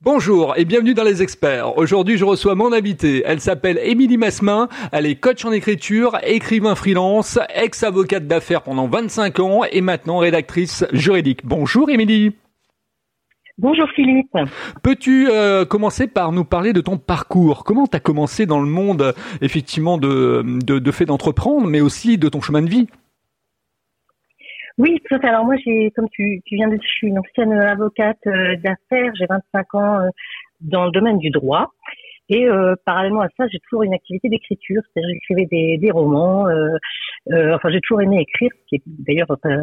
Bonjour et bienvenue dans les experts. Aujourd'hui, je reçois mon invitée. Elle s'appelle Émilie Massemin. Elle est coach en écriture, écrivain freelance, ex-avocate d'affaires pendant 25 ans et maintenant rédactrice juridique. Bonjour Émilie. Bonjour Philippe. Peux-tu euh, commencer par nous parler de ton parcours? Comment tu as commencé dans le monde effectivement de, de, de fait d'entreprendre, mais aussi de ton chemin de vie? Oui, tout à fait. Alors moi, j'ai, comme tu, tu viens de dire, je suis une ancienne avocate euh, d'affaires. J'ai 25 ans euh, dans le domaine du droit. Et euh, parallèlement à ça, j'ai toujours une activité d'écriture, c'est-à-dire j'écrivais des, des romans. Euh, euh, enfin, j'ai toujours aimé écrire, ce qui est d'ailleurs pas,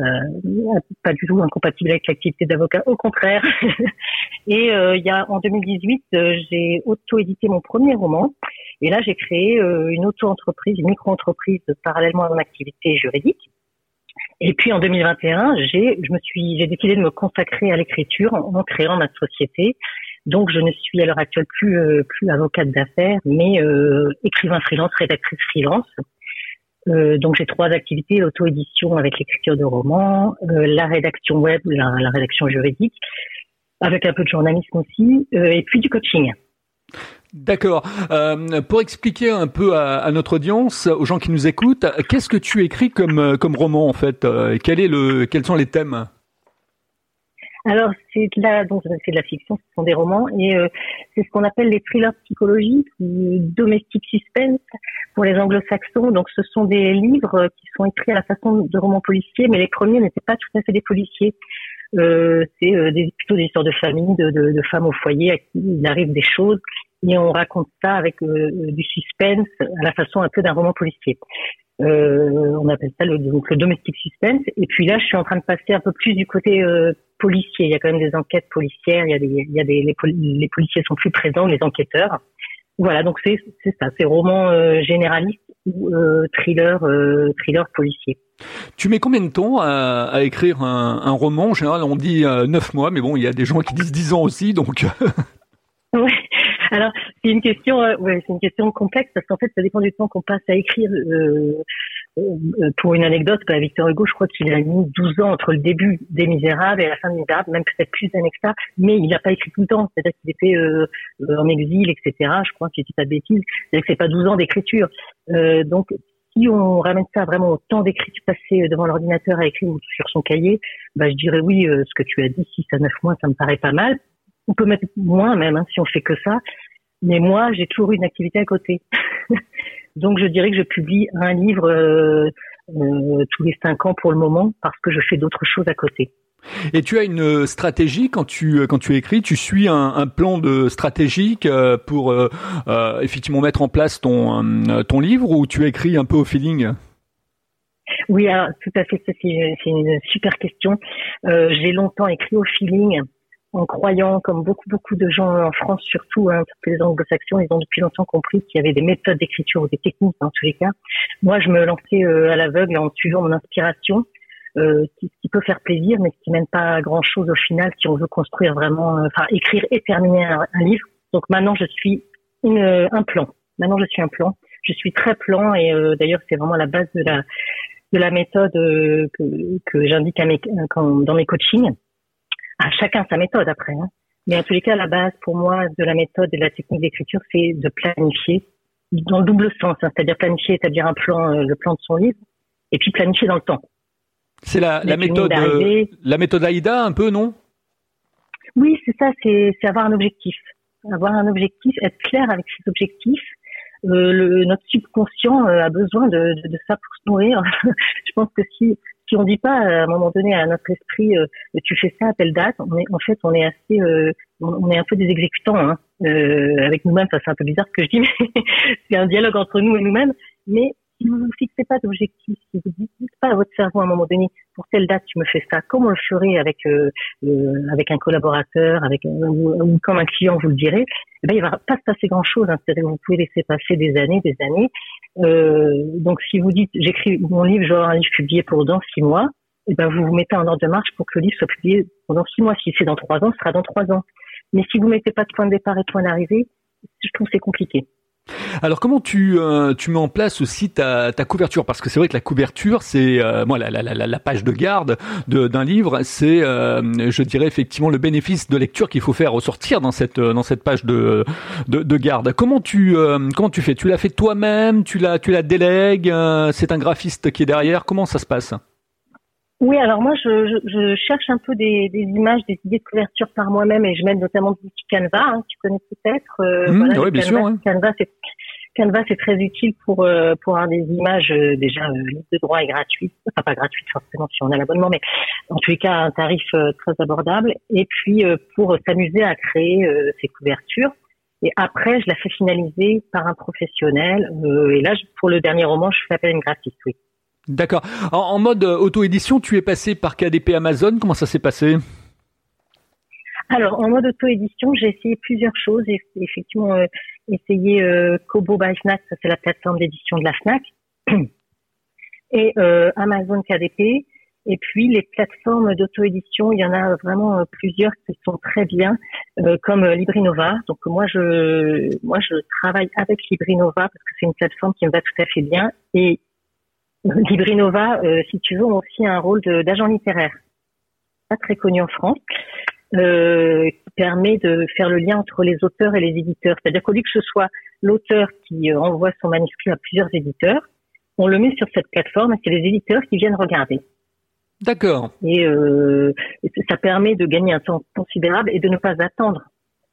pas du tout incompatible avec l'activité d'avocat, au contraire. et il y a en 2018, j'ai auto-édité mon premier roman. Et là, j'ai créé une auto-entreprise, une micro-entreprise parallèlement à mon activité juridique. Et puis en 2021, j'ai, je me suis, j'ai décidé de me consacrer à l'écriture en, créant ma société. Donc je ne suis à l'heure actuelle plus euh, plus avocate d'affaires, mais euh, écrivain freelance, rédactrice freelance. Euh, donc j'ai trois activités l'auto-édition avec l'écriture de romans, la rédaction web, la, rédaction juridique, avec un peu de journalisme aussi, et puis du coaching. D'accord. Euh, pour expliquer un peu à, notre audience, aux gens qui nous écoutent, qu'est-ce que tu écris comme euh, roman en fait euh, Quel est le Quels sont les thèmes? Alors c'est de la donc de la fiction, ce sont des romans et c'est ce qu'on appelle les thrillers psychologiques domestic suspense pour les anglo-saxons. Donc ce sont des livres qui sont écrits à la façon de romans policiers, mais les premiers n'étaient pas tout à fait des policiers. C'est des, plutôt des histoires de famille, de, de, de, femmes au foyer à qui il arrive des choses et on raconte ça avec euh, du suspense à la façon un peu d'un roman policier. Euh, on appelle ça le, donc le domestic suspense. Et puis là, je suis en train de passer un peu plus du côté euh, policier. Il y a quand même des enquêtes policières. Il y a des, il y a des les, les policiers sont plus présents, les enquêteurs. Voilà, donc c'est c'est ça, c'est roman euh, généraliste ou euh, thriller euh, thriller policier. Tu mets combien de temps à, à écrire un, un, roman? En général, on dit neuf mois, mais bon, il y a des gens qui disent dix ans aussi, donc. ouais. Alors, c'est une question, euh, ouais, c'est une question complexe parce qu'en fait, ça dépend du temps qu'on passe à écrire. Euh, euh, pour une anecdote, bah, Victor Hugo, je crois qu'il a mis 12 ans entre le début des Misérables et la fin des Misérables, même peut-être plus d'années mais il n'a pas écrit tout le temps. C'est-à-dire qu'il était euh, en exil, etc. Je crois, je dis pas de. C'est-à-dire que c'est pas 12 ans d'écriture. donc, si on ramène ça vraiment au temps d'écriture passé devant l'ordinateur à écrire sur son cahier, bah, je dirais oui, ce que tu as dit, 6 à 9 mois, ça me paraît pas mal. On peut mettre moins même hein, si on fait que ça. Mais moi, j'ai toujours eu une activité à côté. Donc, je dirais que je publie un livre euh, euh, tous les cinq ans pour le moment parce que je fais d'autres choses à côté. Et tu as une stratégie quand tu quand tu écris, tu suis un, un plan de stratégique euh, pour euh, euh, effectivement mettre en place ton ton livre ou tu écris un peu au feeling? Oui, alors, tout à fait. C'est une super question. J'ai longtemps écrit au feeling en croyant, comme beaucoup beaucoup de gens en France surtout, hein, les anglo-saxons, ils ont depuis longtemps compris qu'il y avait des méthodes d'écriture ou des techniques dans tous les cas. Moi, je me lançais euh, à l'aveugle en suivant mon inspiration, euh, qui, peut faire plaisir, mais qui mène pas à grand chose au final si on veut construire vraiment, euh, enfin écrire et terminer un, livre. Donc maintenant, je suis une, un plan. Maintenant, je suis un plan. Je suis très plan et euh, d'ailleurs, c'est vraiment la base de la de la méthode que, que j'indique dans mes coachings à chacun sa méthode après. Hein. Mais en tous les cas, la base pour moi de la méthode et de la technique d'écriture, c'est de planifier dans le double sens, hein, c'est-à-dire planifier, établir un plan, euh, le plan de son livre, et puis planifier dans le temps. C'est la, la méthode, euh, la méthode AIDA un peu, non? Oui, c'est ça, c'est avoir un objectif, avoir un objectif, être clair avec ses objectifs. Euh, le, notre subconscient euh, a besoin de, de, de ça pour se nourrir. Je pense que si si on dit pas à un moment donné à notre esprit euh, tu fais ça à telle date, on est en fait on est assez euh, on est un peu des exécutants hein, euh, avec nous-mêmes. Ça c'est un peu bizarre ce que je dis, mais c'est un dialogue entre nous et nous-mêmes. Mais si vous ne vous fixez pas d'objectif, si vous ne dites pas à votre cerveau à un moment donné, pour telle date tu me fais ça, comme on le ferait avec euh, euh, avec un collaborateur, avec ou, comme un client vous le direz, eh ben, il va pas se passer grand chose. Hein. C'est-à-dire vous pouvez laisser passer des années, des années. Euh, donc si vous dites j'écris mon livre, avoir un livre publié pour dans six mois, eh ben vous vous mettez en ordre de marche pour que le livre soit publié pendant six mois. Si c'est dans trois ans, ce sera dans trois ans. Mais si vous mettez pas de point de départ et de point d'arrivée, je trouve c'est compliqué. Alors comment tu euh, tu mets en place aussi ta, couverture? Parce que c'est vrai que la couverture c'est euh, moi la, la, page de garde d'un livre c'est euh, je dirais effectivement le bénéfice de lecture qu'il faut faire ressortir dans cette dans cette page de de, de garde. Comment tu tu fais? Tu l'as fait toi-même? Tu la tu la délègues? C'est un graphiste qui est derrière? Comment ça se passe? Oui, alors moi, je, je, cherche un peu des, des, images, des idées de couverture par moi-même et je mets notamment du Canva, hein, tu connais peut-être. Euh, mmh, oui, bien sûr. Canva, c'est Canva, c'est très utile pour euh, pour avoir des images euh, déjà euh, de droit et gratuites, enfin pas gratuites forcément si on a l'abonnement, mais en tous les cas un tarif très abordable. Et puis pour s'amuser à créer ces couvertures. Et après, je la fais finaliser par un professionnel. et là, pour le dernier roman, je fais appel à une graphiste, oui. D'accord. En, mode euh, auto-édition, tu es passé par KDP Amazon. Comment ça s'est passé? Alors, en mode auto-édition, j'ai essayé plusieurs choses. Effectivement euh, essayé euh, Kobo by Fnac, ça c'est la plateforme d'édition de la Fnac, et Amazon KDP. Et puis les plateformes d'auto-édition, il y en a vraiment plusieurs qui sont très bien, comme Librinova. Donc moi je moi je travaille avec Librinova parce que c'est une plateforme qui me va tout à fait bien. Et Librinova, euh, si tu veux, ont aussi un rôle d'agent littéraire, pas très connu en France, euh, qui permet de faire le lien entre les auteurs et les éditeurs. C'est-à-dire qu'au lieu que ce soit l'auteur qui euh, envoie son manuscrit à plusieurs éditeurs, on le met sur cette plateforme et c'est les éditeurs qui viennent regarder. D'accord. Et euh, ça permet de gagner un temps considérable et de ne pas attendre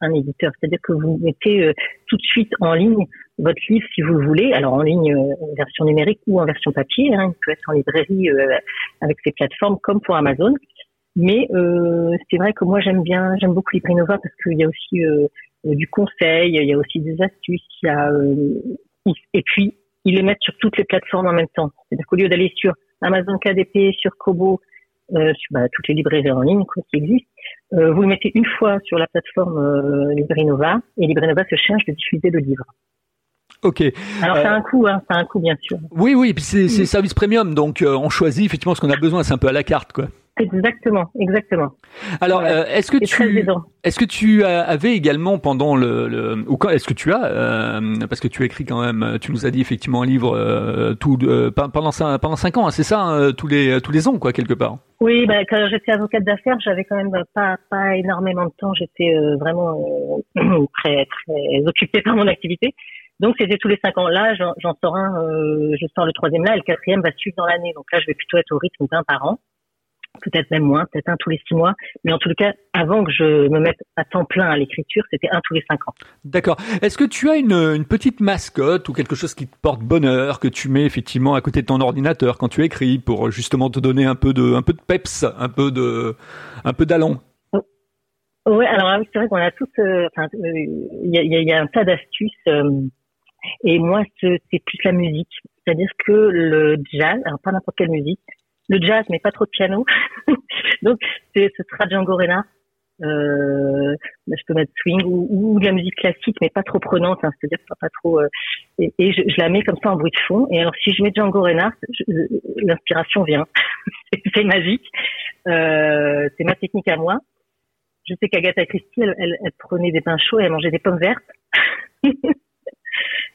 un éditeur. C'est-à-dire que vous mettez euh, tout de suite en ligne votre livre si vous le voulez, alors en ligne euh, version numérique ou en version papier. Hein, il peut être en librairie euh, avec ces plateformes comme pour Amazon. Mais c'est vrai que moi j'aime bien, j'aime beaucoup Librinova parce qu'il y a aussi du conseil, il y a aussi des astuces, et puis ils les mettent sur toutes les plateformes en même temps. C'est-à-dire qu'au lieu d'aller sur Amazon KDP, sur Kobo, sur bah, toutes les librairies en ligne quoi, qui existent. Euh, vous le mettez une fois sur la plateforme euh, Librinova et Librinova se charge de diffuser le livre. Ok. Alors c'est un coût, hein, c'est un coût bien sûr. Oui, oui, puis c'est mm. service premium, donc on choisit effectivement ce qu'on a besoin, c'est un peu à la carte, quoi. Exactement, exactement. Alors, euh, est-ce que tu est-ce que tu avais également pendant le, le ou quand est-ce que tu as euh, parce que tu as écrit quand même, tu nous as dit effectivement un livre euh, tout pendant pendant cinq ans, hein, c'est ça, hein, tous les tous les ans quoi quelque part? Oui, bah, quand j'étais avocate d'affaires, j'avais quand même pas pas énormément de temps, j'étais vraiment très très occupée par mon activité. Donc c'était tous les cinq ans. Là, j'en sors un, je sors le troisième là, et le quatrième va suivre dans l'année. Donc là, je vais plutôt être au rythme d'un par an peut-être même moins, peut-être un tous les six mois. Mais en tout cas, avant que je me mette à temps plein à l'écriture, c'était un tous les cinq ans. D'accord. Est-ce que tu as une, une, petite mascotte ou quelque chose qui te porte bonheur que tu mets effectivement à côté de ton ordinateur quand tu écris pour justement te donner un peu de, un peu de peps, un peu de, un peu d'allant? Oui, alors ah c'est vrai qu'on a tous, euh, enfin, euh, il y, a, y, a, un tas d'astuces. Euh, et moi, c'est plus la musique. C'est-à-dire que le jazz, alors pas n'importe quelle musique, le jazz, mais pas trop de piano. Donc, ce sera Django Reinhardt. Euh, je peux mettre swing ou, ou, de la musique classique, mais pas trop prenante, hein, c'est-à-dire pas, trop. Euh, et, je, je, la mets comme ça en bruit de fond. Et alors, si je mets Django Reinhardt, l'inspiration vient. c'est magique. Euh, c'est ma technique à moi. Je sais qu'Agatha Christie, elle, elle, prenait des pains chauds et elle mangeait des pommes vertes.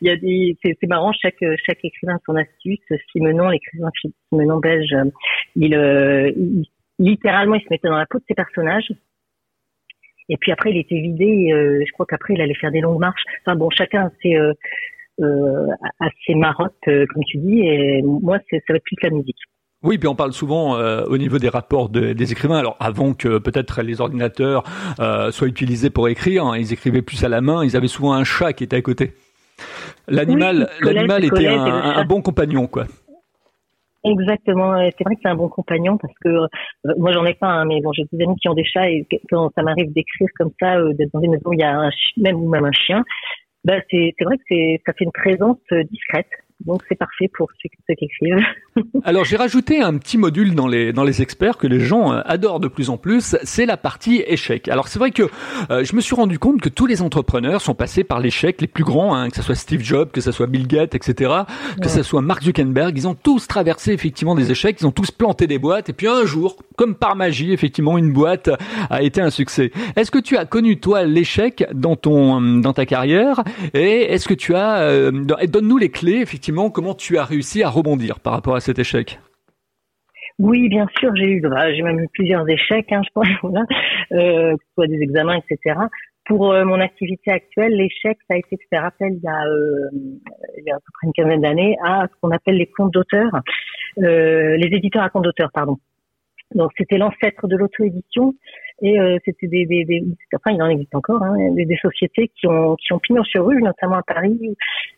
il y a des, c'est marrant, chaque chaque écrivain a son astuce. Simenon, l'écrivain Simenon belge, il, euh, il, littéralement, il se mettait dans la peau de ses personnages. Et puis après, il était vidé. Euh, je crois qu'après, il allait faire des longues marches. Enfin bon, chacun a ses, euh, euh marottes, euh, comme tu dis. Et moi, ça va être plus la musique. Oui, puis on parle souvent euh, au niveau des rapports de, des écrivains. Alors avant que peut-être les ordinateurs euh, soient utilisés pour écrire, hein, ils écrivaient plus à la main. Ils avaient souvent un chat qui était à côté. L'animal, l'animal était un, un, bon compagnon, quoi. Exactement. C'est vrai que c'est un bon compagnon parce que euh, moi j'en ai pas, hein, mais bon j'ai des amis qui ont des chats et quand ça m'arrive d'écrire comme ça, euh, d'être dans des maisons où il y a un même ou même un chien, bah c'est vrai que c'est ça fait une présence euh, discrète Donc c'est parfait pour ceux, qui écrivent. Alors j'ai rajouté un petit module dans les dans les experts que les gens euh, adorent de plus en plus, c'est la partie échec. Alors c'est vrai que euh, je me suis rendu compte que tous les entrepreneurs sont passés par l'échec, les plus grands, hein, que ce soit Steve Jobs, que ce soit Bill Gates, etc., que ce soit Mark Zuckerberg, ils ont tous traversé effectivement des échecs, ils ont tous planté des boîtes, et puis un jour, comme par magie, effectivement, une boîte a été un succès. Est-ce que tu as connu toi l'échec dans ton dans ta carrière, et est-ce que tu as euh, donne-nous les clés effectivement comment tu as réussi à rebondir par rapport à cet échec? Oui, bien sûr, j'ai eu, bah, j'ai même eu plusieurs échecs, hein, je euh, soit des examens, etc. Pour euh, mon activité actuelle, l'échec, ça a été, je te rappelle, il y a, euh, il y a à peu près une quinzaine d'années, à ce qu'on appelle les comptes d'auteurs, euh, les éditeurs à compte d'auteurs, pardon. Donc c'était l'ancêtre de l'auto-édition et euh, c'était des, des, des, enfin il en existe encore, hein, des, des, sociétés qui ont qui ont pignon sur rue, notamment à Paris.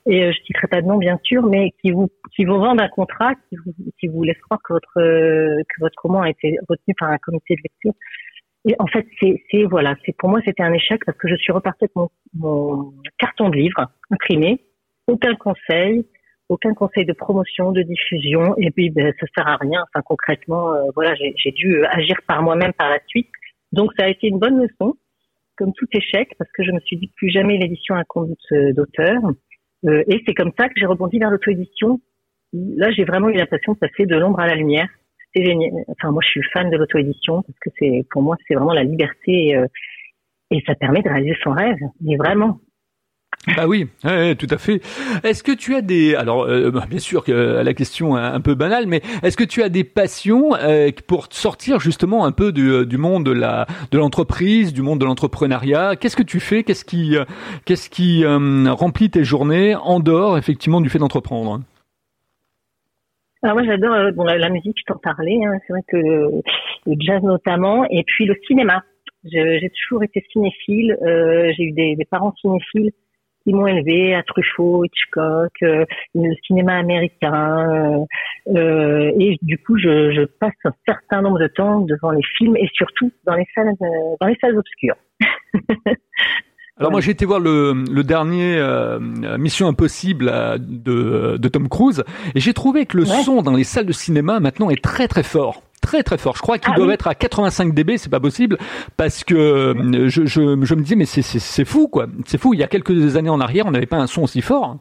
Et euh, je citerai pas de nom bien sûr, mais qui vous qui vous vendent un contrat, qui vous qui vous laisse croire que votre que votre roman a été retenu par un comité de lecture. Et en fait, c'est voilà, c'est pour moi c'était un échec parce que je suis repartie avec mon, mon carton de livre imprimé, aucun conseil, aucun conseil de promotion, de diffusion, et puis ben, ça sert à rien. Enfin concrètement, euh, voilà, j'ai dû agir par moi-même par la suite. Donc ça a été une bonne leçon, comme tout échec, parce que je me suis dit plus jamais l'édition à compte d'auteur. Euh, et c'est comme ça que j'ai rebondi vers l'auto-édition. Là, j'ai vraiment eu l'impression de passer de l'ombre à la lumière. C'est génial. Enfin, moi, je suis fan de l'auto-édition parce que c'est, pour moi, c'est vraiment la liberté euh, et ça permet de réaliser son rêve. Mais vraiment, bah oui, tout à fait. Est-ce que tu as des alors euh, bah, bien sûr que la question est un peu banale, mais est-ce que tu as des passions euh, pour sortir justement un peu du, du monde de la de l'entreprise, du monde de l'entrepreneuriat? Qu'est-ce que tu fais? Qu'est-ce qui qu'est-ce qui euh, remplit tes journées en dehors effectivement du fait d'entreprendre? Alors moi j'adore bon la, musique, je t'en parlais, hein, c'est vrai que le, jazz notamment, et puis le cinéma. J'ai toujours été cinéphile, j'ai eu des parents cinéphiles qui m'ont élevé à Truffaut, Hitchcock, euh, le cinéma américain. Euh, euh, et du coup, je, je, passe un certain nombre de temps devant les films et surtout dans les salles, dans les salles obscures. Alors moi j'ai été voir le, le dernier Mission Impossible de, de Tom Cruise et j'ai trouvé que le son dans les salles de cinéma maintenant est très très fort très très fort. Je crois qu'ils ah doivent être à 85 dB, c'est pas possible parce que euh, je, je, je me disais mais c'est fou quoi, c'est fou. Il y a quelques années en arrière, on n'avait pas un son aussi fort.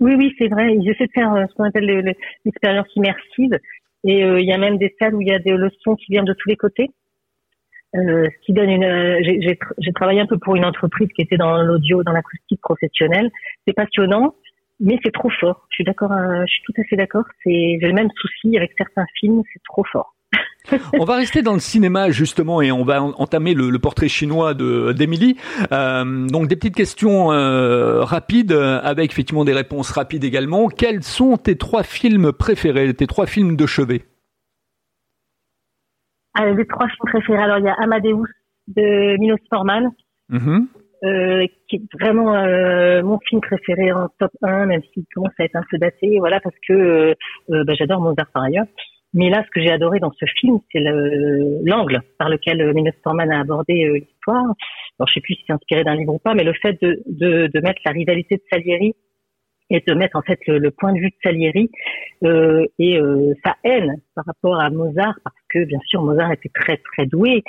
Oui oui c'est vrai. Ils essaient de faire euh, ce qu'on appelle l'expérience immersive et euh, il y a même des salles où il y a des, le son qui vient de tous les côtés. Euh, ce qui donne une. J'ai travaillé un peu pour une entreprise qui était dans l'audio, dans l'acoustique professionnelle. C'est passionnant mais c'est trop fort. Je suis d'accord, euh, je suis tout à fait d'accord. C'est j'ai le même souci avec certains films, c'est trop fort. on va rester dans le cinéma justement et on va entamer le, portrait chinois de d'Emily. Euh, donc des petites questions euh, rapides avec effectivement des réponses rapides également. Quels sont tes trois films préférés, tes trois films de chevet? Ah, Les trois films préférés. Alors il y a Amadeus de Milos Forman. Mm-hmm. Euh, qui est vraiment euh, mon film préféré en top 1, même s'il commence à être un peu daté, voilà, parce que euh, bah, j'adore Mozart par ailleurs. Mais là, ce que j'ai adoré dans ce film, c'est l'angle par lequel Milos Forman a abordé l'histoire. Alors, je sais plus si c'est inspiré d'un livre ou pas, mais le fait de, de, de, mettre la rivalité de Salieri et de mettre en fait le, le point de vue de Salieri euh, et sa haine par rapport à Mozart, parce que bien sûr Mozart était très très doué,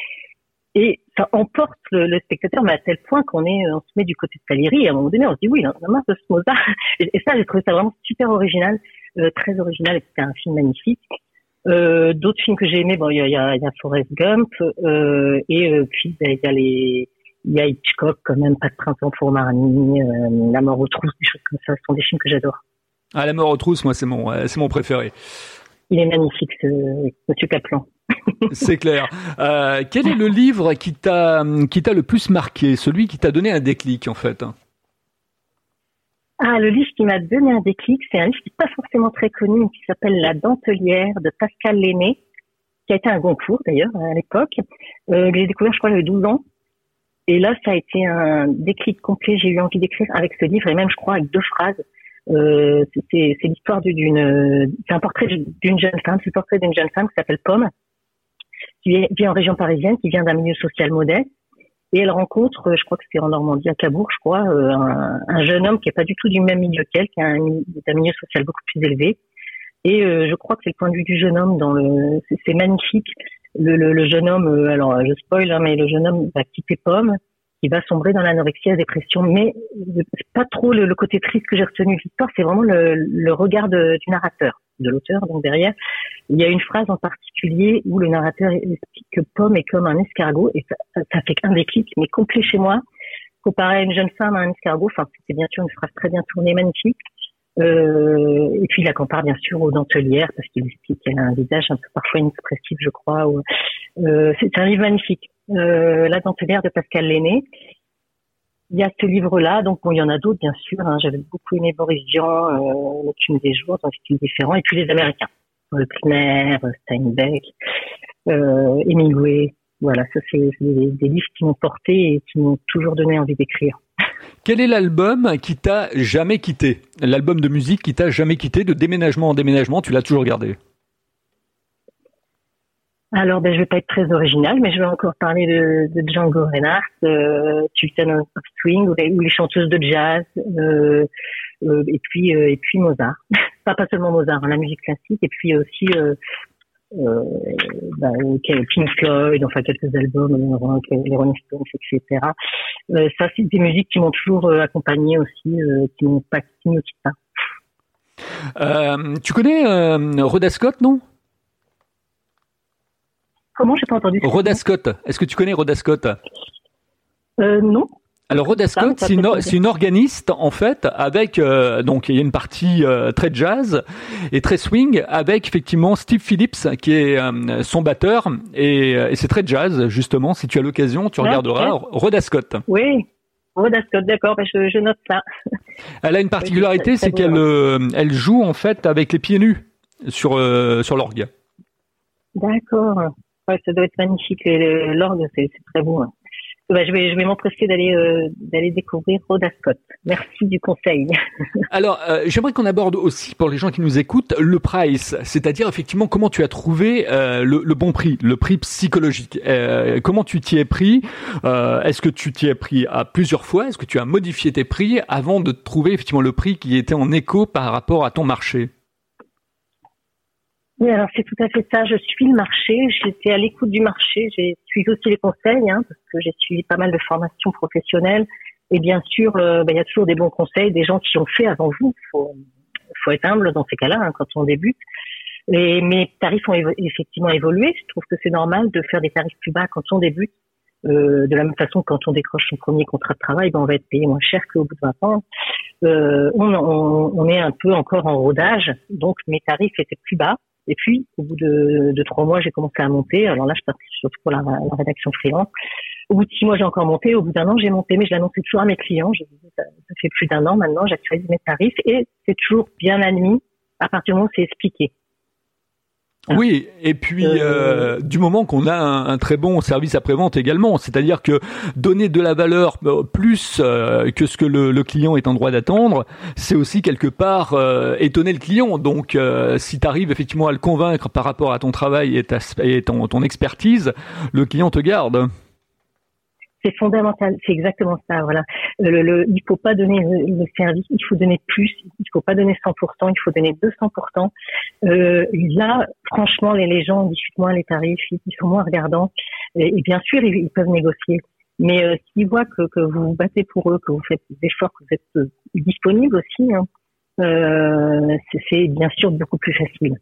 et ça emporte le, spectateur, mais à tel point qu'on est, on se met du côté de Salieri, et à un moment donné, on se dit oui, on a marre de ce Mozart. Et, ça, j'ai trouvé ça vraiment super original, euh, très original, et c'était un film magnifique. Euh, D'autres films que j'ai aimés, bon, il y a, y, a, y a Forrest Gump, euh, et euh, puis ben, il y a les, il y a Hitchcock quand même, Pas de printemps pour Marnie, euh, La mort aux trousses, des choses comme ça. Ce sont des films que j'adore. Ah, La mort aux trousses, moi, c'est mon, c'est mon préféré. Il est magnifique, ce, Monsieur Kaplan. C'est clair. Euh, quel est le livre qui t'a qui t'a le plus marqué, celui qui t'a donné un déclic en fait Ah, le livre qui m'a donné un déclic, c'est un livre qui n'est pas forcément très connu, mais qui s'appelle La Dentelière de Pascal Lenné, qui a été un concours d'ailleurs à l'époque. Euh, j'ai découvert, je crois, j'avais 12 ans. Et là, ça a été un déclic complet. J'ai eu envie d'écrire avec ce livre et même, je crois, avec deux phrases. Euh, c'est l'histoire d'une, c'est un portrait d'une jeune femme, c'est le portrait d'une jeune femme qui s'appelle Pomme, qui vit en région parisienne, qui vient d'un milieu social modeste Et elle rencontre, je crois que c'est en Normandie, à Cabourg, je crois, un, un, jeune homme qui est pas du tout du même milieu qu'elle, qui a un, un, milieu social beaucoup plus élevé. Et je crois que c'est le point de vue du jeune homme dans le, c'est magnifique. Le, le, le, jeune homme, alors je spoil, hein, mais le jeune homme va quitter Pomme il va sombrer dans l'anorexie, la dépression. Mais c'est pas trop le, côté triste que j'ai retenu de l'histoire, c'est vraiment le, regard du narrateur, de l'auteur. Donc derrière, il y a une phrase en particulier où le narrateur explique que Pomme est comme un escargot, et ça, ça fait un déclic, mais complet chez moi. Comparé à une jeune femme à un escargot, enfin c'était bien sûr une phrase très bien tournée, magnifique. Euh, et puis la compare bien sûr aux dentelières parce qu'il explique qu'elle a un visage un peu parfois inexpressif, je crois. Euh, c'est un livre magnifique euh, La dentelière de Pascal Lenné. Il y a ce livre-là, donc il y en a d'autres bien sûr. Hein. J'avais beaucoup aimé Boris Vian, euh, L'aucune des jours, dans un style différent, et puis les Américains, le primaire, Steinbeck, euh, Hemingway. Voilà, ça c'est des, des livres qui m'ont porté et qui m'ont toujours donné envie d'écrire. Quel est l'album qui t'a jamais quitté? L'album de musique qui t'a jamais quitté, de déménagement en déménagement, tu l'as toujours gardé? Alors, ben, je vais pas être très original, mais je vais encore parler de, de Django Reinhardt, euh, of Swing, ou les, chanteuses de jazz, euh, euh, et puis euh, et puis Mozart. pas pas seulement Mozart, hein, la musique classique, et puis aussi euh, euh, ben, Pink Floyd, enfin quelques albums, les Rolling Stones, etc. ça, c'est des musiques qui m'ont toujours accompagné aussi, qui m'ont pas, qui me quittent pas. tu connais Rhoda Scott, non? Comment J'ai pas entendu. Rhoda Scott. Est-ce que tu connais Rhoda Scott euh, Non. Alors Rhoda Scott, c'est une, organiste en fait, avec euh, donc il y a une partie euh, très jazz et très swing, avec effectivement Steve Phillips qui est euh, son batteur et, et c'est très jazz justement. Si tu as l'occasion, tu regarderas Rhoda Scott. Oui, Rhoda Scott, d'accord, je, je, note ça. Elle a une particularité, c'est qu'elle elle joue en fait avec les pieds nus sur sur l'orgue. D'accord. Ouais, ça doit être magnifique. L'orgue, c'est très beau. Hein. Bah, je vais, je vais m'empresser d'aller euh, d'aller découvrir Rhoda Scott. Merci du conseil. Alors, euh, j'aimerais qu'on aborde aussi pour les gens qui nous écoutent le price, c'est-à-dire effectivement comment tu as trouvé euh, le, le, bon prix, le prix psychologique. comment tu t'y es pris? Est-ce que tu t'y es pris à plusieurs fois? Est-ce que tu as modifié tes prix avant de trouver effectivement le prix qui était en écho par rapport à ton marché? Oui, alors c'est tout à fait ça. Je suis le marché. J'étais à l'écoute du marché. J'ai suivi aussi les conseils, hein, parce que j'ai suivi pas mal de formations professionnelles. Et bien sûr, euh, bah, il y a toujours des bons conseils, des gens qui ont fait avant vous. Faut, faut être humble dans ces cas-là hein, quand on débute. Et mes tarifs ont effectivement évolué. Je trouve que c'est normal de faire des tarifs plus bas quand on débute. Euh, de la même façon, quand on décroche son premier contrat de travail, ben, on va être payé moins cher qu'au bout de 20 ans. Euh, on, on, on, est un peu encore en rodage, donc mes tarifs étaient plus bas. Et puis, au bout de, trois mois, j'ai commencé à monter. Alors là, je partais surtout pour la, la rédaction freelance. Au bout de six mois, j'ai encore monté. Au bout d'un an, j'ai monté, mais je l'annonçais toujours à mes clients. Je, ça, ça fait plus d'un an maintenant, j'actualise mes tarifs et c'est toujours bien admis à partir du moment où c'est expliqué. Oui, et puis euh, euh, du moment qu'on a un, très bon service après-vente également, c'est-à-dire que donner de la valeur euh, plus que ce que le, client est en droit d'attendre, c'est aussi quelque part étonner le client. Donc si tu arrives effectivement à le convaincre par rapport à ton travail et, ta, et ton, ton expertise, le client te garde c'est fondamental, c'est exactement ça. Voilà, le, le, il faut pas donner le, service, il faut donner plus, il faut pas donner 100%, il faut donner 200%. Euh, là, franchement, les, les gens discutent moins les tarifs, ils, sont moins regardants, et, bien sûr, ils, peuvent négocier. Mais euh, s'ils voient que, que, vous vous battez pour eux, que vous faites des efforts, que vous êtes euh, disponible aussi, hein, euh, c'est bien sûr beaucoup plus facile.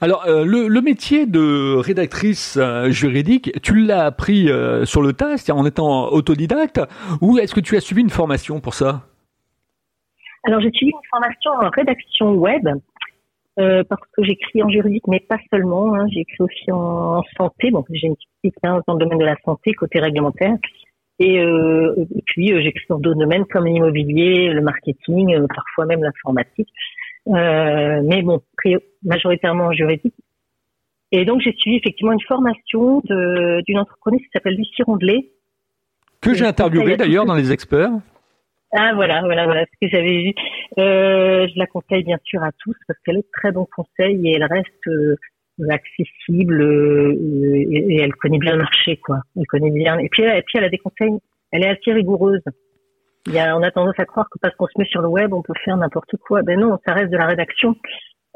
Alors, euh, le, métier de rédactrice euh, juridique, tu l'as appris euh, sur le tas, c'est-à-dire en étant autodidacte, ou est-ce que tu as suivi une formation pour ça? Alors, j'ai suivi une formation en rédaction web, parce que j'écris en juridique, mais pas seulement. Hein, j'écris aussi en, santé. Bon, j'ai une petite expérience dans le domaine de la santé, côté réglementaire. Et, et puis, j'écris dans d'autres domaines comme l'immobilier, le marketing, parfois même l'informatique. Euh, mais bon, majoritairement juridique. Et donc j'ai suivi effectivement une formation d'une entrepreneur qui s'appelle Lucie Rondelet. Que j'ai interviewé d'ailleurs dans les experts. Ah voilà, voilà, voilà ce que j'avais vu. Euh, je la conseille bien sûr à tous parce qu'elle est très bon conseil et elle reste euh, accessible et, elle connaît bien le marché, quoi. Elle connaît bien. Et puis, et puis elle a des conseils. Elle est assez rigoureuse. Il y a, on a tendance à croire que parce qu'on se met sur le web, on peut faire n'importe quoi. Ben non, ça reste de la rédaction.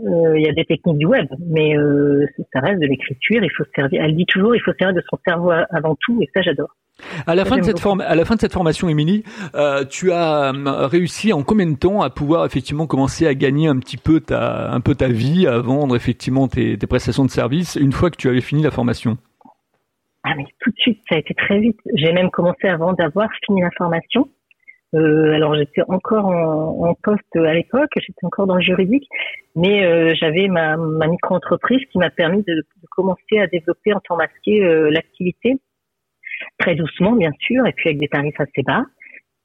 Euh, il y a des techniques du web, mais euh, ça reste de l'écriture. Il faut se servir. Elle dit toujours, il faut se servir de son cerveau avant tout, et ça j'adore. À la, fin de cette forme, à la fin de cette formation, Émilie, euh, tu as euh, réussi en combien de temps à pouvoir effectivement commencer à gagner un petit peu ta, un peu ta vie, à vendre effectivement tes, tes prestations de services une fois que tu avais fini la formation? Ah mais tout de suite, ça a été très vite. J'ai même commencé avant d'avoir fini la formation. Euh, alors j'étais encore en, en, poste à l'époque, j'étais encore dans le juridique, mais euh, j'avais ma, micro-entreprise qui m'a permis de, commencer à développer en temps masqué euh, l'activité très doucement bien sûr, et puis avec des tarifs assez bas.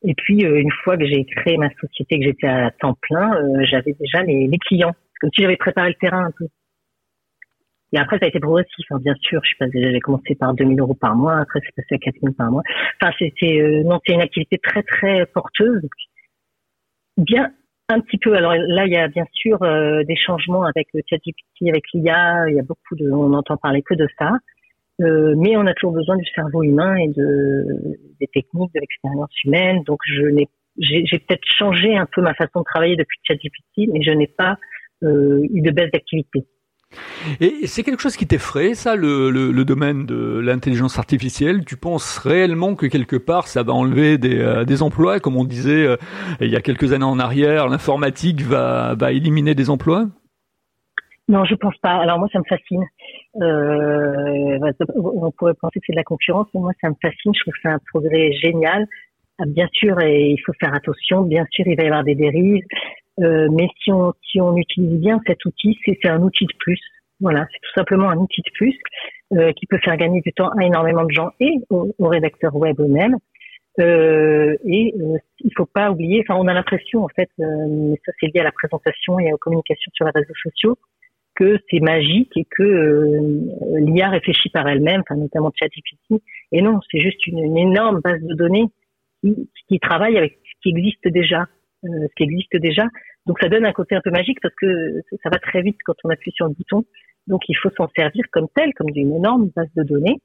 Et puis euh, une fois que j'ai créé ma société, que j'étais à temps plein, euh, j'avais déjà les, les, clients, comme si j'avais préparé le terrain un peu. Et après, ça a été progressif, hein, bien sûr. Je sais pas, j'ai commencé par 2000 euros par mois, après c'est passé à 4000 par mois. Enfin, c'était euh, non, c'est une activité très très porteuse. Bien, un petit peu. Alors là, il y a bien sûr des changements avec le ChatGPT, avec l'IA. Il y a beaucoup de, on entend parler que de ça. Euh, mais on a toujours besoin du cerveau humain et de des techniques, de l'expérience humaine. Donc je n'ai j'ai peut-être changé un peu ma façon de travailler depuis ChatGPT, mais je n'ai pas euh, eu de baisse d'activité. Et c'est quelque chose qui t'effraie, ça, le, domaine de l'intelligence artificielle? Tu penses réellement que quelque part, ça va enlever des, euh, emplois, comme on disait euh, il y a quelques années en arrière, l'informatique va, éliminer des emplois? Non, je pense pas. Alors moi, ça me fascine. Euh, on pourrait penser que c'est de la concurrence, mais moi, ça me fascine. Je trouve que c'est un progrès génial. Ah, bien sûr, il faut faire attention. Bien sûr, il va y avoir des dérives, euh, mais si on si on utilise bien cet outil, c'est un outil de plus. Voilà, c'est tout simplement un outil de plus euh, qui peut faire gagner du temps à énormément de gens et aux, rédacteurs web eux-mêmes. Euh, et euh, il faut pas oublier, enfin on a l'impression en fait, euh, mais ça c'est lié à la présentation et aux communications sur les réseaux sociaux, que c'est magique et que euh, l'IA réfléchit par elle-même, enfin, notamment ChatGPT. Et non, c'est juste une, énorme base de données qui, qui, travaille avec ce qui existe déjà, ce qui existe déjà. Donc ça donne un côté un peu magique parce que ça va très vite quand on appuie sur le bouton. Donc il faut s'en servir comme tel, comme d'une énorme base de données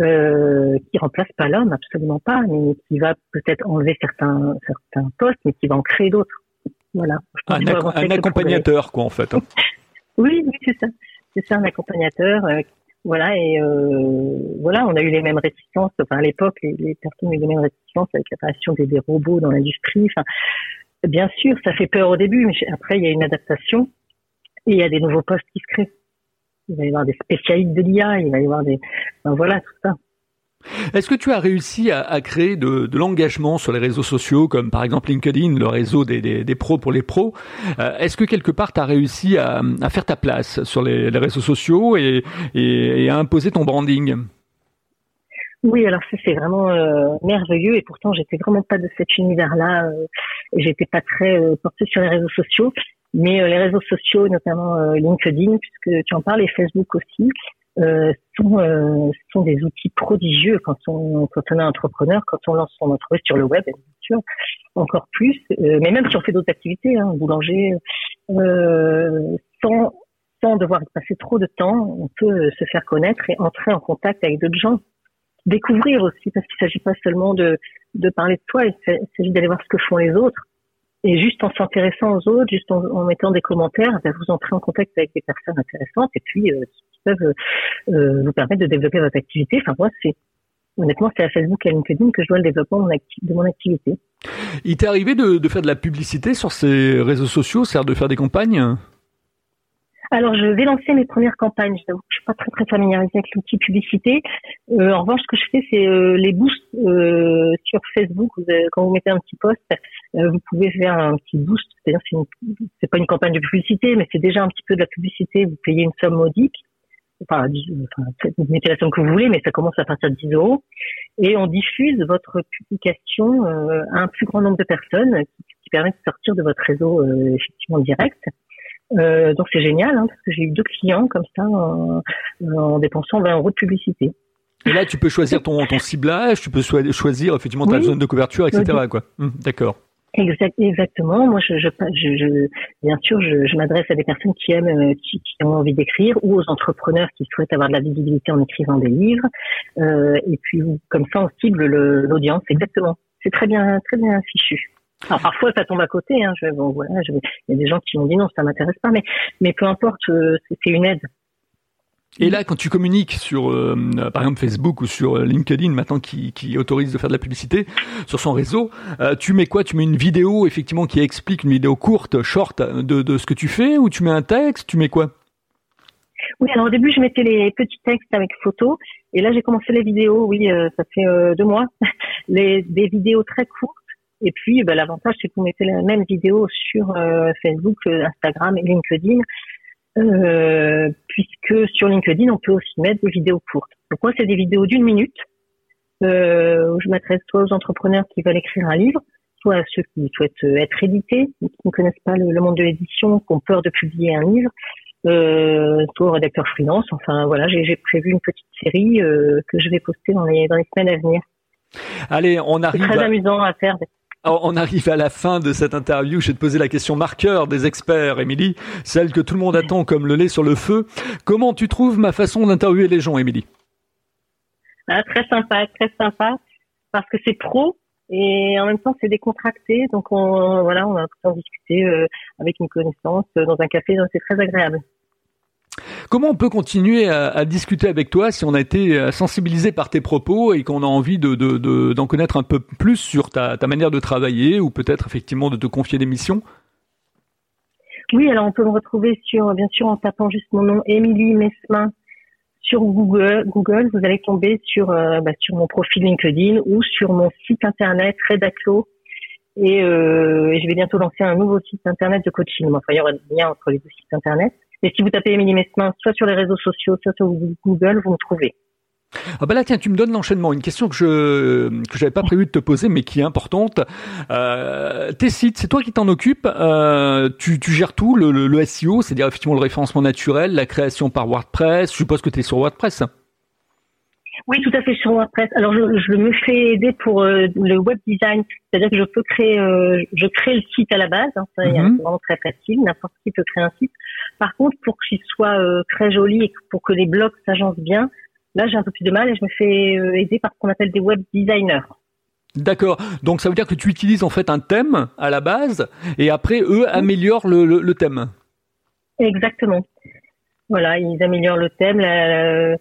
euh, qui remplace pas l'homme, absolument pas, mais qui va peut-être enlever certains certains postes, mais qui va en créer d'autres. Voilà. Un, un accompagnateur, quoi, en fait. Hein. Oui, oui, c'est ça. C'est ça, un accompagnateur. Euh, voilà, et euh, voilà, on a eu les mêmes réticences. Enfin, à l'époque, les, les, personnes ont eu les mêmes réticences avec l'apparition des, des, robots dans l'industrie. Enfin, bien sûr, ça fait peur au début, mais après, il y a une adaptation et il y a des nouveaux postes qui se créent. Il va y avoir des spécialistes de l'IA, il va y avoir des... Ben voilà, tout ça. Est-ce que tu as réussi à, créer de, l'engagement sur les réseaux sociaux, comme par exemple LinkedIn, le réseau des, des, pros pour les pros? Euh, Est-ce que quelque part tu as réussi à, faire ta place sur les, réseaux sociaux et, à imposer ton branding? Oui, alors ça c'est vraiment euh, merveilleux et pourtant j'étais vraiment pas de cet univers-là. Euh, j'étais pas très euh, portée sur les réseaux sociaux, mais euh, les réseaux sociaux, notamment LinkedIn, puisque tu en parles, et Facebook aussi, euh, sont, euh, sont des outils prodigieux quand on, quand on est entrepreneur, quand on lance son entreprise sur le web, bien sûr, encore plus. Euh, mais même si on fait d'autres activités, hein, boulanger, euh, sans, sans devoir passer trop de temps, on peut se faire connaître et entrer en contact avec d'autres gens. Découvrir aussi, parce qu'il ne s'agit pas seulement de, de parler de soi, il s'agit d'aller voir ce que font les autres. Et juste en s'intéressant aux autres, juste en, mettant des commentaires, ben, vous entrez en contact avec des personnes intéressantes et puis euh, peuvent euh, vous permettre de développer votre activité. Enfin, moi, c'est honnêtement, c'est à Facebook et à LinkedIn que je vois le développement de mon activité. Il t'est arrivé de, de, faire de la publicité sur ces réseaux sociaux, c'est-à-dire de faire des campagnes? Alors, je vais lancer mes premières campagnes. Je ne suis pas très très familiarisée avec l'outil publicité. Euh, en revanche, ce que je fais, c'est euh, les boosts euh, sur Facebook. Vous quand vous mettez un petit post, euh, vous pouvez faire un petit boost. C'est-à-dire, c'est pas une campagne de publicité, mais c'est déjà un petit peu de la publicité. Vous payez une somme modique enfin, vous mettez la somme que vous voulez, mais ça commence à partir de 10 euros. Et on diffuse votre publication euh, à un plus grand nombre de personnes qui, qui permet de sortir de votre réseau euh, effectivement direct. Euh, donc c'est génial, hein, parce que j'ai eu deux clients comme ça en, en, dépensant 20 euros de publicité. Et là, tu peux choisir ton, ton ciblage, tu peux choisir effectivement ta zone de couverture, etc. Quoi. Hum, d'accord. Exact, exactement. Moi, je, je, je, bien sûr, je, je m'adresse à des personnes qui aiment, euh, qui, qui, ont envie d'écrire, ou aux entrepreneurs qui souhaitent avoir de la visibilité en écrivant des livres. Euh, et puis, comme ça, on cible l'audience. Exactement. C'est très bien, très bien fichu. Alors, parfois, ça tombe à côté. Hein. Je, bon, voilà, il y a des gens qui m'ont dit non, ça m'intéresse pas, mais, mais peu importe, euh, c'est une aide. Et là, quand tu communiques sur, euh, par exemple, Facebook ou sur euh, LinkedIn, maintenant qui, qui, autorise de faire de la publicité sur son réseau, euh, tu mets quoi? Tu mets une vidéo, effectivement, qui explique une vidéo courte, short, de, de ce que tu fais, ou tu mets un texte? Tu mets quoi? Oui, alors au début, je mettais les petits textes avec photos, et là, j'ai commencé les vidéos. Oui, ça fait deux mois, les, des vidéos très courtes. Et puis, bah, l'avantage, c'est que vous mettez les mêmes vidéos sur Facebook, Instagram et LinkedIn euh, puisque sur LinkedIn, on peut aussi mettre des vidéos courtes. Donc moi, c'est des vidéos d'une minute euh, où je m'adresse soit aux entrepreneurs qui veulent écrire un livre, soit à ceux qui souhaitent euh, être édités, qui ne connaissent pas le, monde de l'édition, qui ont peur de publier un livre, euh, soit aux rédacteurs freelance. Enfin voilà, j'ai prévu une petite série euh, que je vais poster dans les, dans les semaines à venir. Allez, on arrive. C'est très amusant à faire on arrive à la fin de cette interview. Je vais te poser la question marqueur des experts, Émilie, celle que tout le monde attend comme le lait sur le feu. Comment tu trouves ma façon d'interviewer les gens, Émilie? Ah, Très sympa, très sympa, parce que c'est pro et en même temps c'est décontracté. Donc on, voilà, on a pu en discuter euh, avec une connaissance euh, dans un café, donc c'est très agréable. Comment on peut continuer à, discuter avec toi si on a été euh, sensibilisé par tes propos et qu'on a envie d'en de, connaître un peu plus sur ta, manière de travailler ou peut-être effectivement de te confier des missions? Oui, alors on peut me retrouver sur, bien sûr, en tapant juste mon nom, Émilie Mesmin, sur Google. Google, vous allez tomber sur, euh, bah, sur mon profil LinkedIn ou sur mon site internet Redaclo. Et, euh, et, je vais bientôt lancer un nouveau site internet de coaching. Enfin, il y aura des liens entre les deux sites internet. Et si vous tapez Émilie Mesmin, soit sur les réseaux sociaux, soit sur Google, vous me trouvez. Ah bah là tiens tu me donnes l'enchaînement. Une question que je que j'avais pas prévu de te poser mais qui est importante. Euh, tes sites c'est toi qui t'en occupes. Euh, tu, tu gères tout le, le, le SEO c'est-à-dire effectivement le référencement naturel la création par WordPress. Je suppose que tu es sur WordPress oui, tout à fait sur WordPress. Alors, je, je me fais aider pour euh, le web design, c'est-à-dire que je peux créer, euh, je crée le site à la base. Hein, c'est mhm. vraiment très facile. N'importe qui peut créer un site. Par contre, pour qu'il soit euh, très joli et pour que les blocs s'agencent bien, là, j'ai un peu plus de mal et je me fais aider par ce qu'on appelle des web designers. D'accord. Donc, ça veut dire que tu utilises en fait un thème à la base et après, eux améliorent le, le, thème. Exactement. Voilà, ils améliorent le thème. La,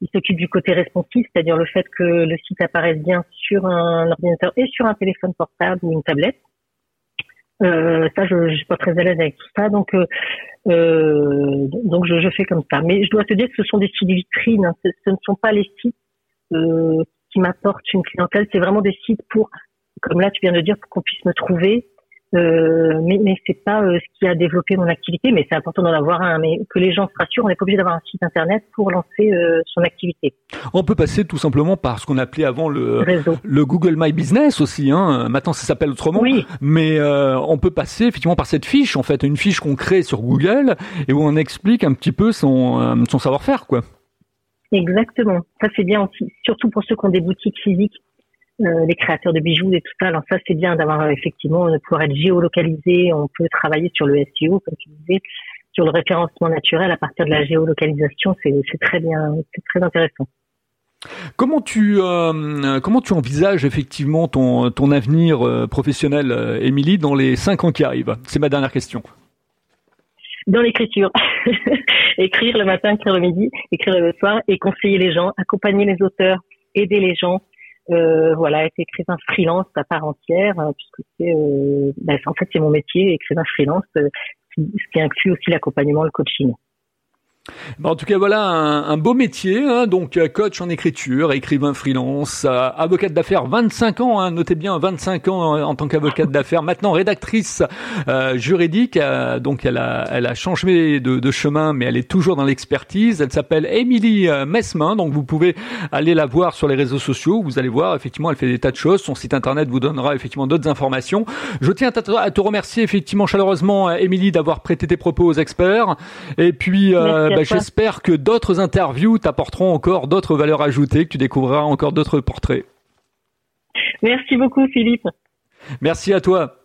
il s'occupe du côté responsif, c'est-à-dire le fait que le site apparaisse bien sur un ordinateur et sur un téléphone portable ou une tablette. Euh, ça, je, ne suis pas très à l'aise avec tout ça, donc euh, euh, donc je, je, fais comme ça. Mais je dois te dire que ce sont des sites vitrines, hein. ce, ce, ne sont pas les sites euh, qui m'apportent une clientèle, c'est vraiment des sites pour, comme là tu viens de dire, pour qu'on puisse me trouver, euh, mais, mais c'est pas euh, ce qui a développé mon activité, mais c'est important d'en avoir un. Mais que les gens se rassurent, on n'est pas obligé d'avoir un site internet pour lancer euh, son activité. On peut passer tout simplement par ce qu'on appelait avant le, le Google My Business aussi. Hein. Maintenant, ça s'appelle autrement. Oui. Mais on peut passer effectivement par cette fiche, en fait, une fiche qu'on crée sur Google et où on explique un petit peu son, son savoir-faire, quoi. Exactement. Ça c'est bien aussi, surtout pour ceux qui ont des boutiques physiques les créateurs de bijoux et tout ça. Alors ça, c'est bien d'avoir euh, effectivement de pouvoir être géolocalisé. On peut travailler sur le SEO, comme tu disais, sur le référencement naturel à partir de la géolocalisation. C'est très bien, c'est très intéressant. Comment tu euh, comment tu envisages effectivement ton ton avenir professionnel, Émilie, dans les cinq ans qui arrivent? C'est ma dernière question. Dans l'écriture, écrire le matin, écrire le midi, écrire le soir et conseiller les gens, accompagner les auteurs, aider les gens, euh, voilà, être écrivain freelance à part entière, euh, puisque c'est, euh, bah, en fait, c'est mon métier, écrivain freelance, euh, ce qui inclut aussi l'accompagnement, le coaching. En tout cas, voilà un, beau métier. Hein, donc, euh, coach en écriture, écrivain freelance, euh, avocate d'affaires, 25 ans. Hein, notez bien, 25 ans en tant qu'avocate d'affaires. Maintenant, rédactrice euh, juridique. donc, elle a, elle a changé de, de, chemin, mais elle est toujours dans l'expertise. Elle s'appelle Émilie Mesmin. Donc, vous pouvez aller la voir sur les réseaux sociaux. Vous allez voir, effectivement, elle fait des tas de choses. Son site internet vous donnera effectivement d'autres informations. Je tiens à te remercier effectivement chaleureusement, Émilie, d'avoir prêté tes propos aux experts. Et puis, bah, j'espère que d'autres interviews t'apporteront encore d'autres valeurs ajoutées, que tu découvriras encore d'autres portraits. Merci beaucoup Philippe. Merci à toi.